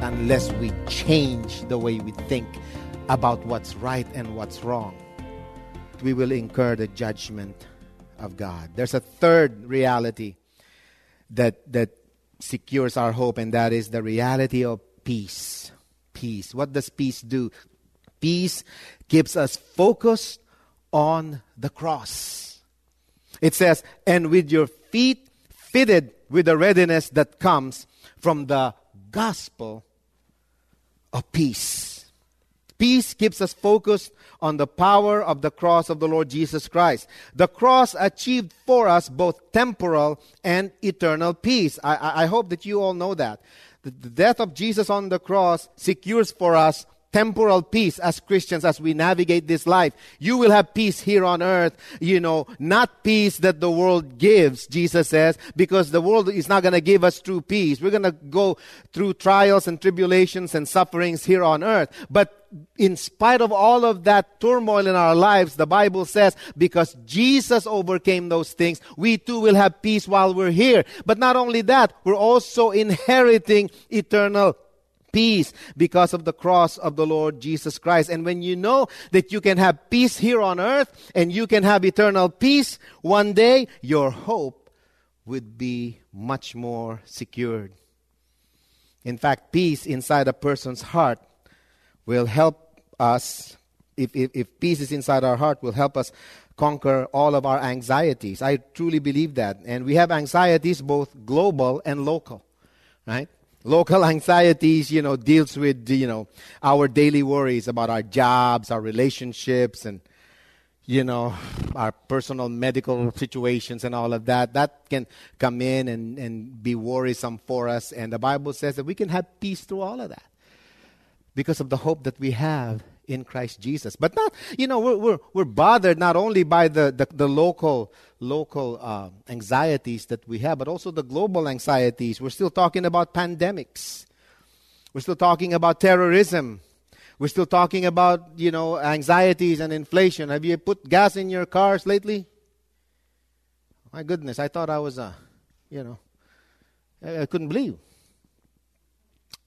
Unless we change the way we think about what's right and what's wrong, we will incur the judgment of God. There's a third reality that that secures our hope, and that is the reality of peace. Peace. What does peace do? Peace keeps us focused on the cross. It says, and with your feet fitted with the readiness that comes from the gospel of peace. Peace keeps us focused on the power of the cross of the Lord Jesus Christ. The cross achieved for us both temporal and eternal peace. I, I hope that you all know that. The, the death of Jesus on the cross secures for us temporal peace as Christians as we navigate this life. You will have peace here on earth, you know, not peace that the world gives, Jesus says, because the world is not going to give us true peace. We're going to go through trials and tribulations and sufferings here on earth. But in spite of all of that turmoil in our lives, the Bible says, because Jesus overcame those things, we too will have peace while we're here. But not only that, we're also inheriting eternal peace because of the cross of the Lord Jesus Christ. And when you know that you can have peace here on earth and you can have eternal peace, one day your hope would be much more secured. In fact, peace inside a person's heart will help us, if, if, if peace is inside our heart, will help us conquer all of our anxieties. I truly believe that. And we have anxieties both global and local, right? Local anxieties, you know, deals with, you know, our daily worries about our jobs, our relationships, and, you know, our personal medical situations and all of that. That can come in and, and be worrisome for us. And the Bible says that we can have peace through all of that because of the hope that we have in Christ Jesus. But not, you know, we're, we're, we're bothered not only by the, the, the local, local uh, anxieties that we have, but also the global anxieties. We're still talking about pandemics. We're still talking about terrorism. We're still talking about, you know, anxieties and inflation. Have you put gas in your cars lately? My goodness, I thought I was, uh, you know, I, I couldn't believe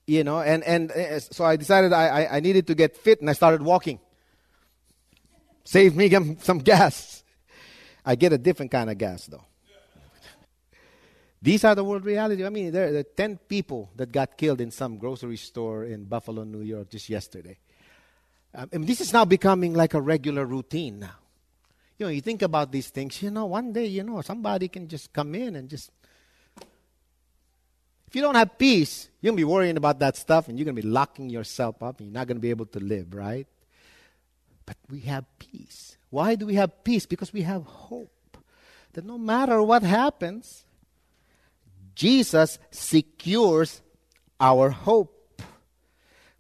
you know and and uh, so i decided I, I, I needed to get fit and i started walking. Save me some gas. I get a different kind of gas though. These are the world reality. I mean there, there are 10 people that got killed in some grocery store in buffalo new york just yesterday. Um, and this is now becoming like a regular routine now. You know you think about these things you know one day you know somebody can just come in and just if you don't have peace, you're going to be worrying about that stuff and you're going to be locking yourself up and you're not going to be able to live, right? But we have peace. Why do we have peace? Because we have hope. That no matter what happens, Jesus secures our hope.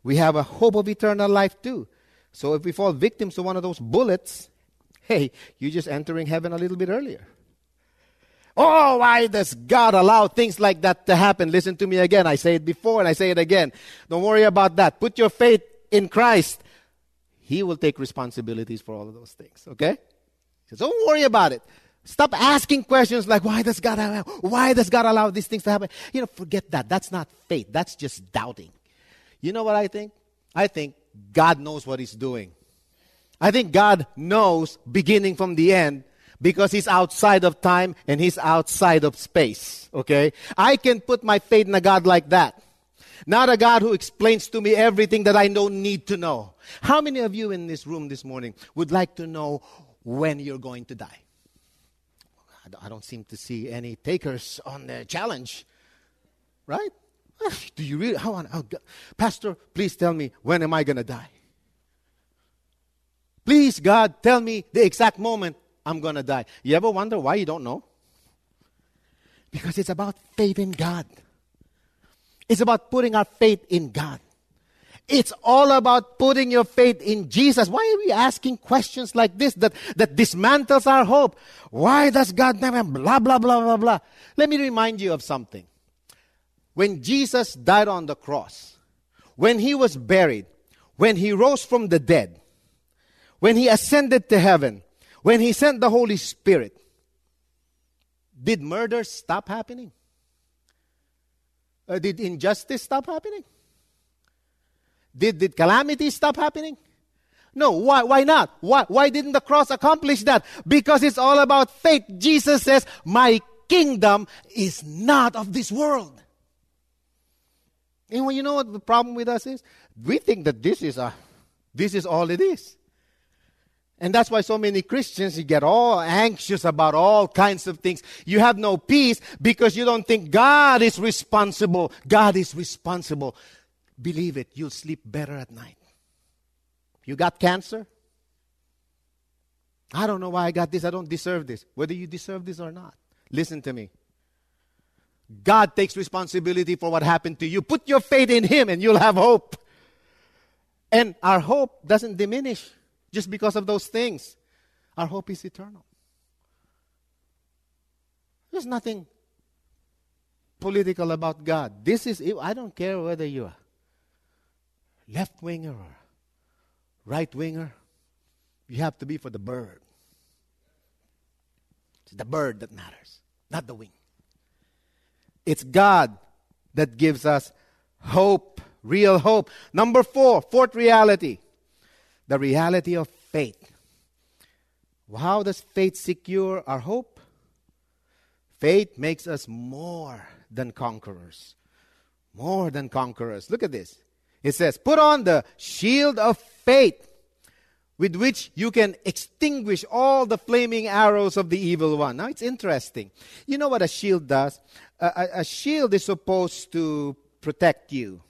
We have a hope of eternal life too. So if we fall victims to one of those bullets, hey, you're just entering heaven a little bit earlier. Oh, why does God allow things like that to happen? Listen to me again. I say it before and I say it again. Don't worry about that. Put your faith in Christ. He will take responsibilities for all of those things. Okay? So don't worry about it. Stop asking questions like, why does God allow, why does God allow these things to happen? You know, forget that. That's not faith. That's just doubting. You know what I think? I think God knows what He's doing. I think God knows beginning from the end because he's outside of time and he's outside of space. Okay? I can put my faith in a God like that. Not a God who explains to me everything that I don't need to know. How many of you in this room this morning would like to know when you're going to die? I don't seem to see any takers on the challenge. Right? Do you really? How on? Pastor, please tell me when am I going to die? Please, God, tell me the exact moment I'm going to die. You ever wonder why you don't know? Because it's about faith in God. It's about putting our faith in God. It's all about putting your faith in Jesus. Why are we asking questions like this that, that dismantles our hope? Why does God never blah, blah, blah, blah, blah? Let me remind you of something. When Jesus died on the cross, when he was buried, when he rose from the dead, when he ascended to heaven, when he sent the Holy Spirit, did murder stop happening? Uh, did injustice stop happening? Did, did calamity stop happening? No. Why, why not? Why, why didn't the cross accomplish that? Because it's all about faith. Jesus says, My kingdom is not of this world. And you know what the problem with us is? We think that this is a this is all it is. And that's why so many Christians you get all anxious about all kinds of things. You have no peace because you don't think God is responsible. God is responsible. Believe it, you'll sleep better at night. You got cancer? I don't know why I got this. I don't deserve this. Whether you deserve this or not. Listen to me. God takes responsibility for what happened to you. Put your faith in Him and you'll have hope. And our hope doesn't diminish just because of those things. Our hope is eternal. There's nothing political about God. This is, I don't care whether you're left winger or right winger. You have to be for the bird. It's the bird that matters, not the wing. It's God that gives us hope, real hope. Number four, fourth reality, the reality of faith. How does faith secure our hope? Faith makes us more than conquerors. More than conquerors. Look at this. It says, Put on the shield of faith with which you can extinguish all the flaming arrows of the evil one. Now it's interesting. You know what a shield does? A, a, a shield is supposed to protect you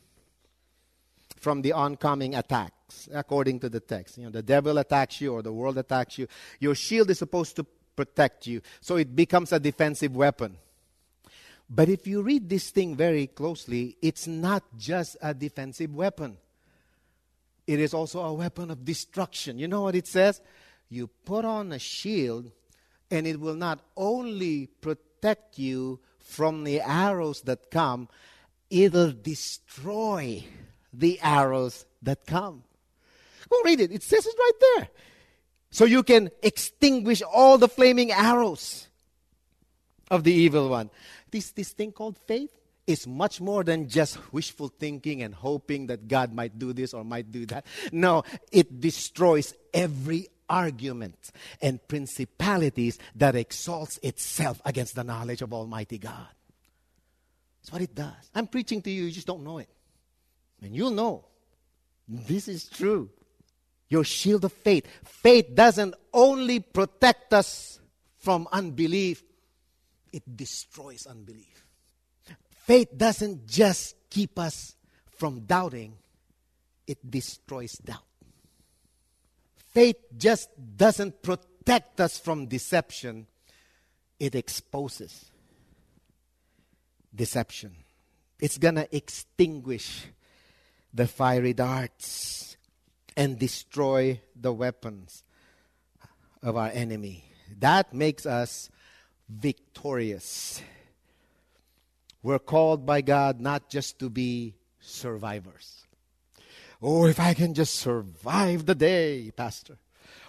from the oncoming attacks, according to the text. You know, the devil attacks you or the world attacks you. Your shield is supposed to protect you, so it becomes a defensive weapon. But if you read this thing very closely, it's not just a defensive weapon it is also a weapon of destruction. You know what it says? You put on a shield, and it will not only protect you from the arrows that come, it'll destroy the arrows that come. Go read it. It says it right there. So you can extinguish all the flaming arrows of the evil one. This, this thing called faith, is much more than just wishful thinking and hoping that God might do this or might do that. No, it destroys every argument and principalities that exalts itself against the knowledge of Almighty God. That's what it does. I'm preaching to you, you just don't know it. And you'll know. This is true. Your shield of faith. Faith doesn't only protect us from unbelief, it destroys unbelief. Faith doesn't just keep us from doubting, it destroys doubt. Faith just doesn't protect us from deception, it exposes deception. It's going to extinguish the fiery darts and destroy the weapons of our enemy. That makes us victorious. We're called by God not just to be survivors. Oh, if I can just survive the day, Pastor.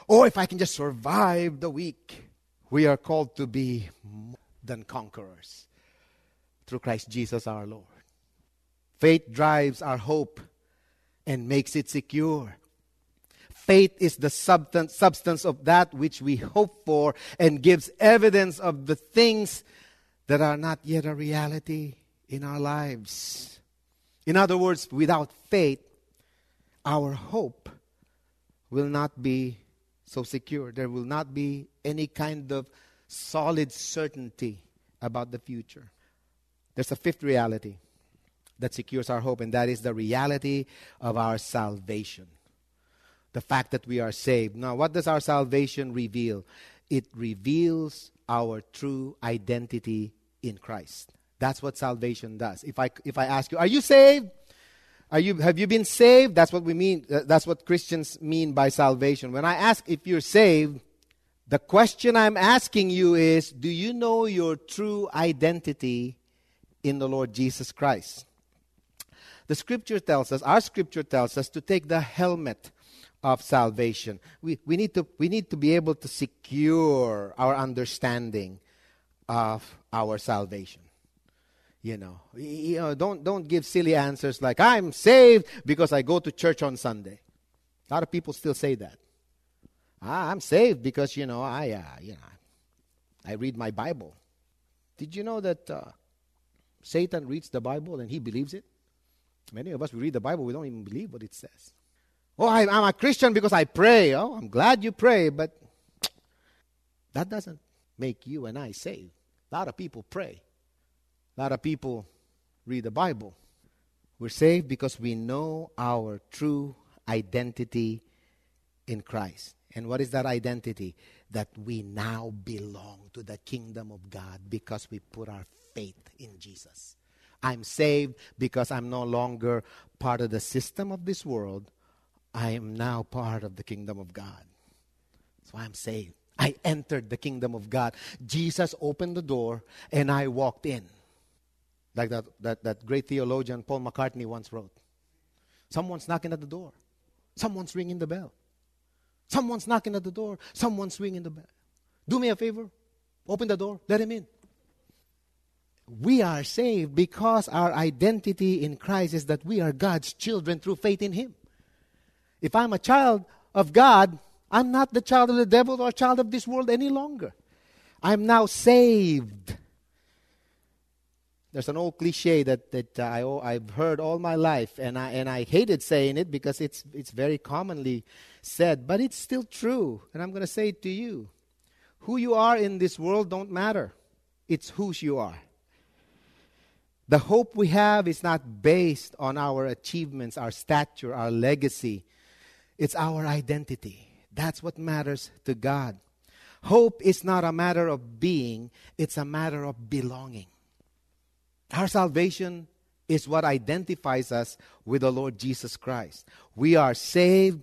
Oh, if I can just survive the week. We are called to be more than conquerors through Christ Jesus our Lord. Faith drives our hope and makes it secure. Faith is the substance, of that which we hope for and gives evidence of the things that are not yet a reality in our lives. In other words, without faith, our hope will not be so secure. There will not be any kind of solid certainty about the future. There's a fifth reality that secures our hope, and that is the reality of our salvation. The fact that we are saved. Now, what does our salvation reveal? It reveals our true identity in Christ. That's what salvation does. If I, if I ask you, are you saved? Are you, have you been saved? That's what we mean. Uh, that's what Christians mean by salvation. When I ask if you're saved, the question I'm asking you is Do you know your true identity in the Lord Jesus Christ? The scripture tells us, our scripture tells us to take the helmet of salvation. We, we, need to, we need to be able to secure our understanding of our salvation. You know, you know don't, don't give silly answers like, I'm saved because I go to church on Sunday. A lot of people still say that. Ah, I'm saved because, you know, I, uh, you know, I read my Bible. Did you know that uh, Satan reads the Bible and he believes it? Many of us, we read the Bible, we don't even believe what it says. Oh, I, I'm a Christian because I pray. Oh, I'm glad you pray, but that doesn't make you and I saved. A lot of people pray, a lot of people read the Bible. We're saved because we know our true identity in Christ. And what is that identity? That we now belong to the kingdom of God because we put our faith in Jesus. I'm saved because I'm no longer part of the system of this world. I am now part of the kingdom of God. That's why I'm saved. I entered the kingdom of God. Jesus opened the door and I walked in. Like that, that, that great theologian Paul McCartney once wrote. Someone's knocking at the door. Someone's ringing the bell. Someone's knocking at the door. Someone's ringing the bell. Do me a favor. Open the door. Let him in we are saved because our identity in Christ is that we are God's children through faith in Him. If I'm a child of God, I'm not the child of the devil or a child of this world any longer. I'm now saved. There's an old cliche that, that I, oh, I've heard all my life, and I, and I hated saying it because it's, it's very commonly said, but it's still true. And I'm going to say it to you. Who you are in this world don't matter. It's whose you are. The hope we have is not based on our achievements, our stature, our legacy. It's our identity. That's what matters to God. Hope is not a matter of being, it's a matter of belonging. Our salvation is what identifies us with the Lord Jesus Christ. We are saved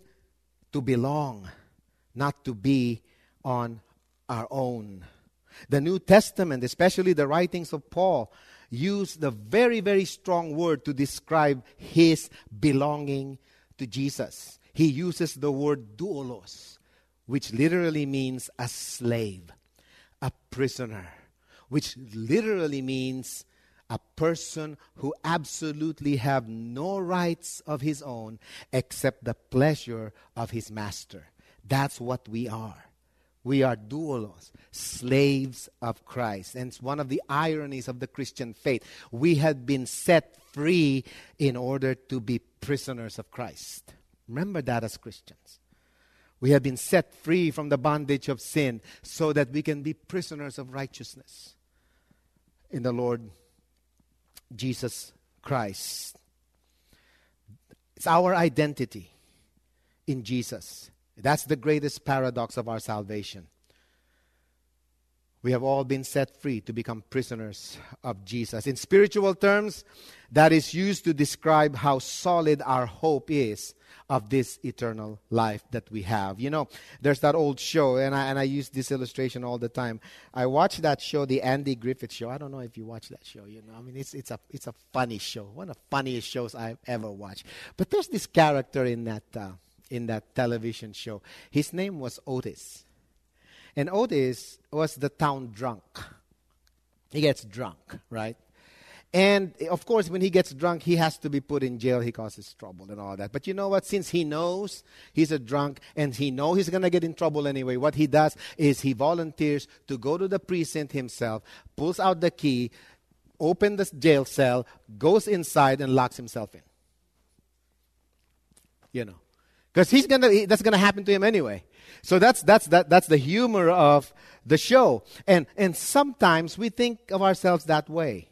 to belong, not to be on our own. The New Testament, especially the writings of Paul, use the very, very strong word to describe his belonging to Jesus. He uses the word doulos, which literally means a slave, a prisoner, which literally means a person who absolutely have no rights of his own except the pleasure of his master. That's what we are. We are doulos, slaves of Christ. And it's one of the ironies of the Christian faith. We have been set free in order to be prisoners of Christ. Remember that as Christians. We have been set free from the bondage of sin so that we can be prisoners of righteousness in the Lord Jesus Christ. It's our identity in Jesus. That's the greatest paradox of our salvation. We have all been set free to become prisoners of Jesus. In spiritual terms, that is used to describe how solid our hope is of this eternal life that we have. You know, there's that old show, and I, and I use this illustration all the time. I watch that show, the Andy Griffith Show. I don't know if you watch that show. You know, I mean, it's it's a it's a funny show, one of the funniest shows I've ever watched. But there's this character in that. Uh, in that television show. His name was Otis. And Otis was the town drunk. He gets drunk, right? And of course, when he gets drunk, he has to be put in jail. He causes trouble and all that. But you know what? Since he knows he's a drunk and he knows he's going to get in trouble anyway, what he does is he volunteers to go to the precinct himself, pulls out the key, open the jail cell, goes inside, and locks himself in. You know, because he's gonna that's gonna happen to him anyway. So that's that's that that's the humor of the show. And and sometimes we think of ourselves that way.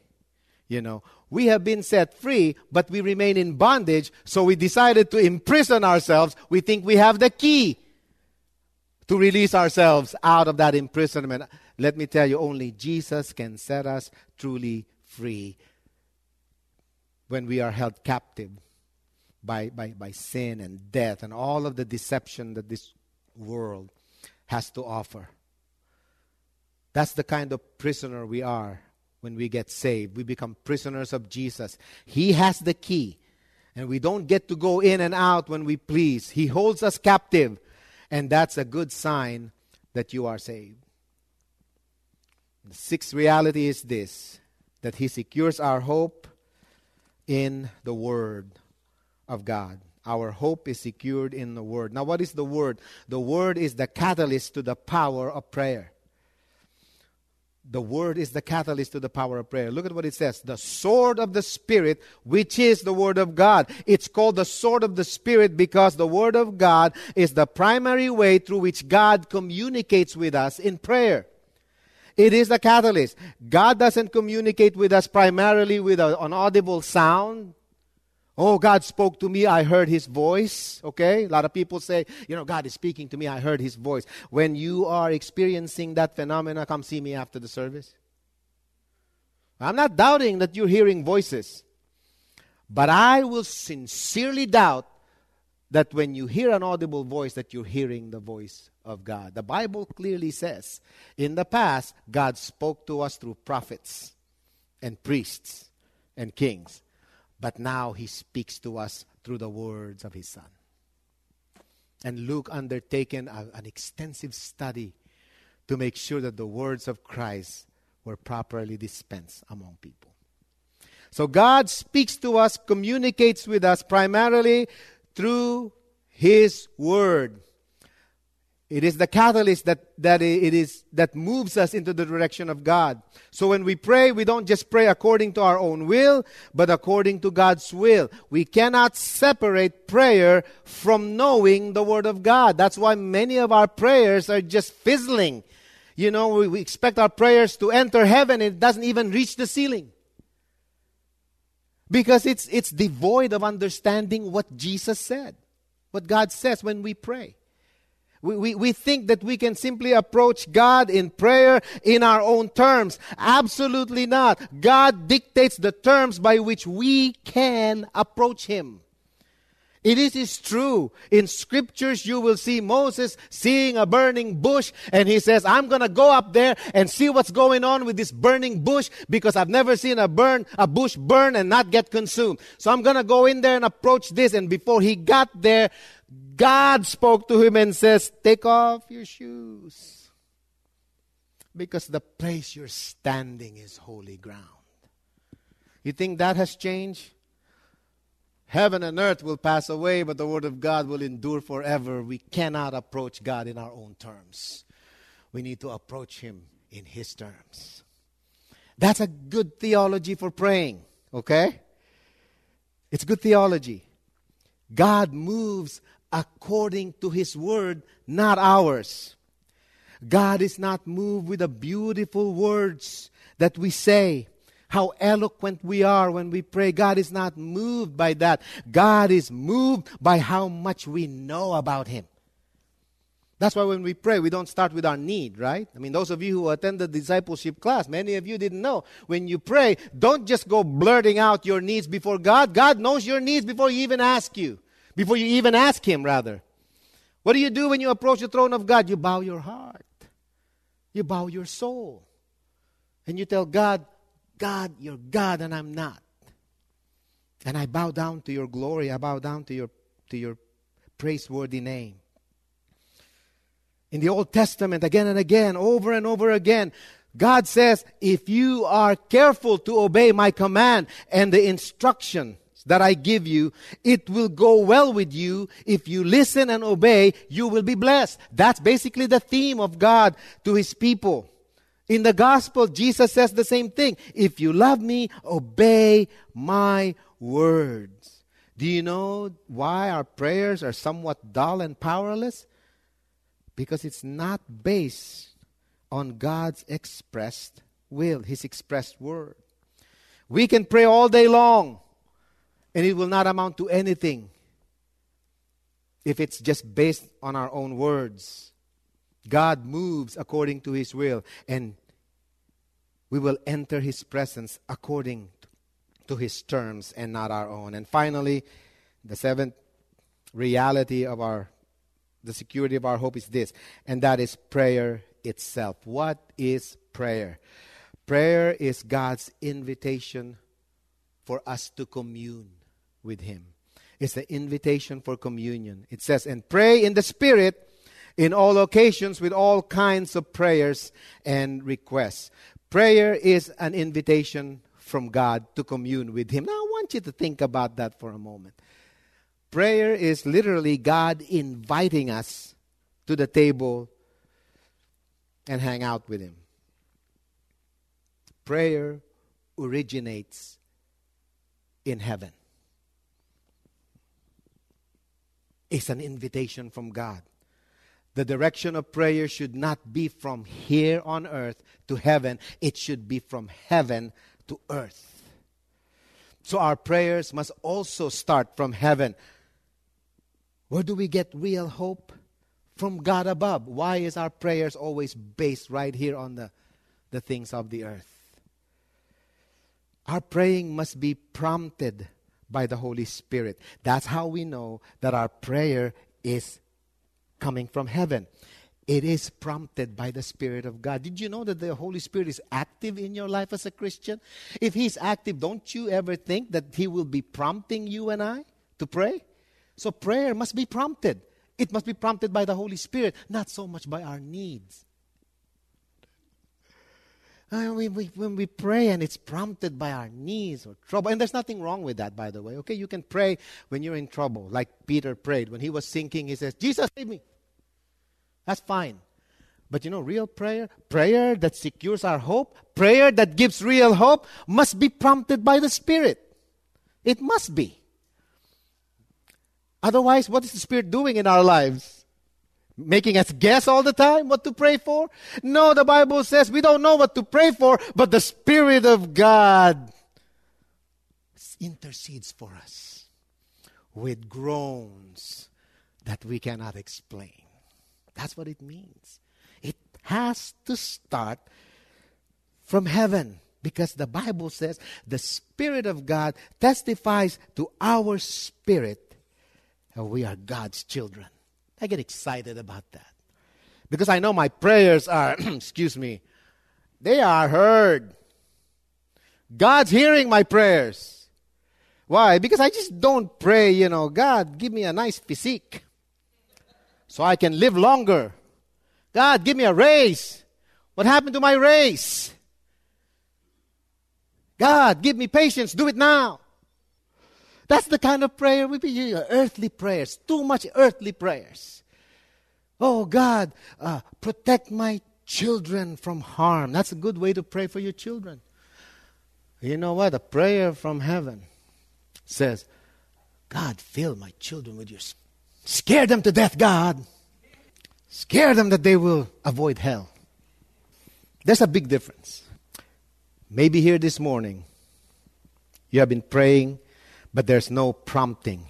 You know, we have been set free, but we remain in bondage, so we decided to imprison ourselves. We think we have the key to release ourselves out of that imprisonment. Let me tell you, only Jesus can set us truly free when we are held captive by, by, by sin and death and all of the deception that this world has to offer. That's the kind of prisoner we are when we get saved. We become prisoners of Jesus. He has the key, and we don't get to go in and out when we please. He holds us captive, and that's a good sign that you are saved. The sixth reality is this that He secures our hope in the Word of God. Our hope is secured in the Word. Now, what is the Word? The Word is the catalyst to the power of prayer. The Word is the catalyst to the power of prayer. Look at what it says the sword of the Spirit, which is the Word of God. It's called the sword of the Spirit because the Word of God is the primary way through which God communicates with us in prayer. It is the catalyst. God doesn't communicate with us primarily with an audible sound Oh, God spoke to me. I heard his voice. Okay? A lot of people say, you know, God is speaking to me. I heard his voice. When you are experiencing that phenomena, come see me after the service. I'm not doubting that you're hearing voices. But I will sincerely doubt that when you hear an audible voice that you're hearing the voice of God. The Bible clearly says in the past God spoke to us through prophets and priests and kings. But now he speaks to us through the words of his son. And Luke undertaken a, an extensive study to make sure that the words of Christ were properly dispensed among people. So God speaks to us, communicates with us primarily through his word. It is the catalyst that, that it is that moves us into the direction of God. So when we pray, we don't just pray according to our own will, but according to God's will. We cannot separate prayer from knowing the Word of God. That's why many of our prayers are just fizzling. You know, we, we expect our prayers to enter heaven, and it doesn't even reach the ceiling. Because it's, it's devoid of understanding what Jesus said, what God says when we pray. We, we, we think that we can simply approach God in prayer in our own terms. Absolutely not. God dictates the terms by which we can approach Him. It is, is true. In scriptures, you will see Moses seeing a burning bush, and he says, I'm gonna go up there and see what's going on with this burning bush because I've never seen a burn, a bush burn and not get consumed. So I'm gonna go in there and approach this. And before he got there, God spoke to him and says, Take off your shoes. Because the place you're standing is holy ground. You think that has changed? Heaven and earth will pass away, but the Word of God will endure forever. We cannot approach God in our own terms. We need to approach Him in His terms. That's a good theology for praying, okay? It's good theology. God moves according to His word, not ours. God is not moved with the beautiful words that we say, how eloquent we are when we pray. God is not moved by that. God is moved by how much we know about Him. That's why when we pray, we don't start with our need, right? I mean, those of you who attend the discipleship class, many of you didn't know. When you pray, don't just go blurting out your needs before God. God knows your needs before He even ask you before you even ask Him, rather. What do you do when you approach the throne of God? You bow your heart, you bow your soul, and you tell God, God, you're God and I'm not. And I bow down to your glory, I bow down to your, to your praiseworthy name. In the Old Testament, again and again, over and over again, God says, if you are careful to obey my command and the instruction that I give you, it will go well with you. If you listen and obey, you will be blessed. That's basically the theme of God to his people. In the gospel, Jesus says the same thing. If you love me, obey my words. Do you know why our prayers are somewhat dull and powerless? Because it's not based on God's expressed will, His expressed word. We can pray all day long, and it will not amount to anything if it's just based on our own words. God moves according to His will, and we will enter His presence according to His terms and not our own. And finally, the seventh reality of our the security of our hope is this, and that is prayer itself. What is prayer? Prayer is God's invitation for us to commune with Him. It's the invitation for communion. It says, and pray in the Spirit in all occasions with all kinds of prayers and requests. Prayer is an invitation from God to commune with Him. Now, I want you to think about that for a moment. Prayer is literally God inviting us to the table and hang out with Him. Prayer originates in heaven. It's an invitation from God. The direction of prayer should not be from here on earth to heaven, it should be from heaven to earth. So our prayers must also start from heaven. Where do we get real hope? From God above. Why is our prayers always based right here on the, the things of the earth? Our praying must be prompted by the Holy Spirit. That's how we know that our prayer is coming from heaven. It is prompted by the Spirit of God. Did you know that the Holy Spirit is active in your life as a Christian? If He's active, don't you ever think that He will be prompting you and I to pray? So prayer must be prompted. It must be prompted by the Holy Spirit, not so much by our needs. Uh, when, we, when we pray and it's prompted by our needs or trouble, and there's nothing wrong with that, by the way. Okay, you can pray when you're in trouble, like Peter prayed when he was sinking. He says, "Jesus, save me." That's fine. But you know, real prayer, prayer that secures our hope, prayer that gives real hope, must be prompted by the Spirit. It must be. Otherwise, what is the Spirit doing in our lives? Making us guess all the time what to pray for? No, the Bible says we don't know what to pray for, but the Spirit of God intercedes for us with groans that we cannot explain. That's what it means. It has to start from heaven because the Bible says the Spirit of God testifies to our spirit that we are God's children. I get excited about that because I know my prayers are, excuse me, they are heard. God's hearing my prayers. Why? Because I just don't pray, you know, God, give me a nice physique so I can live longer. God, give me a raise. What happened to my raise? God, give me patience. Do it now. That's the kind of prayer we be earthly prayers. Too much earthly prayers. Oh God, uh, protect my children from harm. That's a good way to pray for your children. You know what? A prayer from heaven says, God, fill my children with your Scare them to death, God. Scare them that they will avoid hell. There's a big difference. Maybe here this morning, you have been praying, but there's no prompting.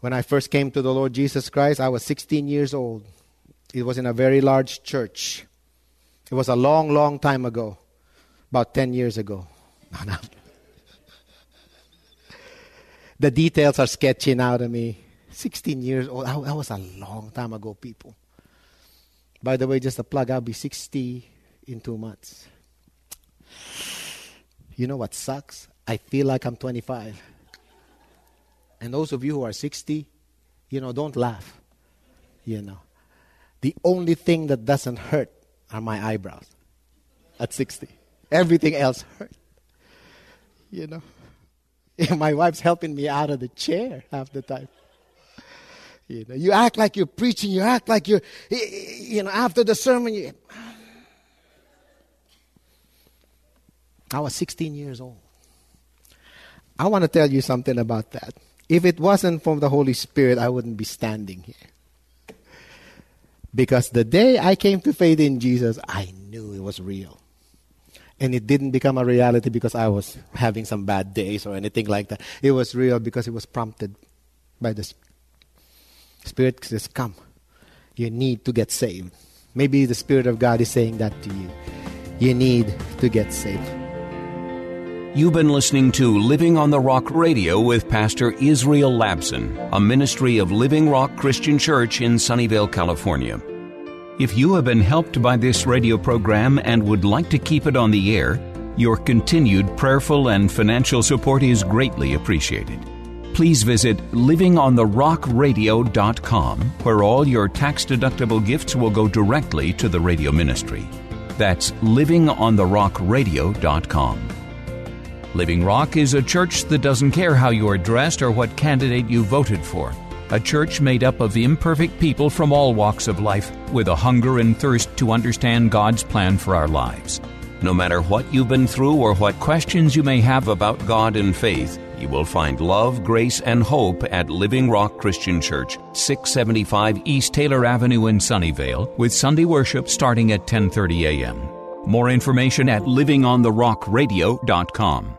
When I first came to the Lord Jesus Christ, I was 16 years old. It was in a very large church. It was a long, long time ago, about 10 years ago. The details are sketching out of me. 16 years old. That was a long time ago, people. By the way, just a plug, I'll be 60 in two months. You know what sucks? I feel like I'm 25. And those of you who are 60, you know, don't laugh. You know, the only thing that doesn't hurt are my eyebrows at 60. Everything else hurt. You know, my wife's helping me out of the chair half the time. You know, you act like you're preaching. You act like you're, you know, after the sermon. You, I was 16 years old. I want to tell you something about that. If it wasn't from the Holy Spirit, I wouldn't be standing here. Because the day I came to faith in Jesus, I knew it was real. And it didn't become a reality because I was having some bad days or anything like that. It was real because it was prompted by the Spirit says, Come. You need to get saved. Maybe the Spirit of God is saying that to you. You need to get saved. You've been listening to Living on the Rock Radio with Pastor Israel Labson, a ministry of Living Rock Christian Church in Sunnyvale, California. If you have been helped by this radio program and would like to keep it on the air, your continued prayerful and financial support is greatly appreciated. Please visit livingontherockradio.com, where all your tax deductible gifts will go directly to the radio ministry. That's livingontherockradio.com. Living Rock is a church that doesn't care how you are dressed or what candidate you voted for. A church made up of imperfect people from all walks of life with a hunger and thirst to understand God's plan for our lives. No matter what you've been through or what questions you may have about God and faith, you will find love, grace, and hope at Living Rock Christian Church, 675 East Taylor Avenue in Sunnyvale, with Sunday worship starting at 10:30 a.m. More information at livingontherockradio.com.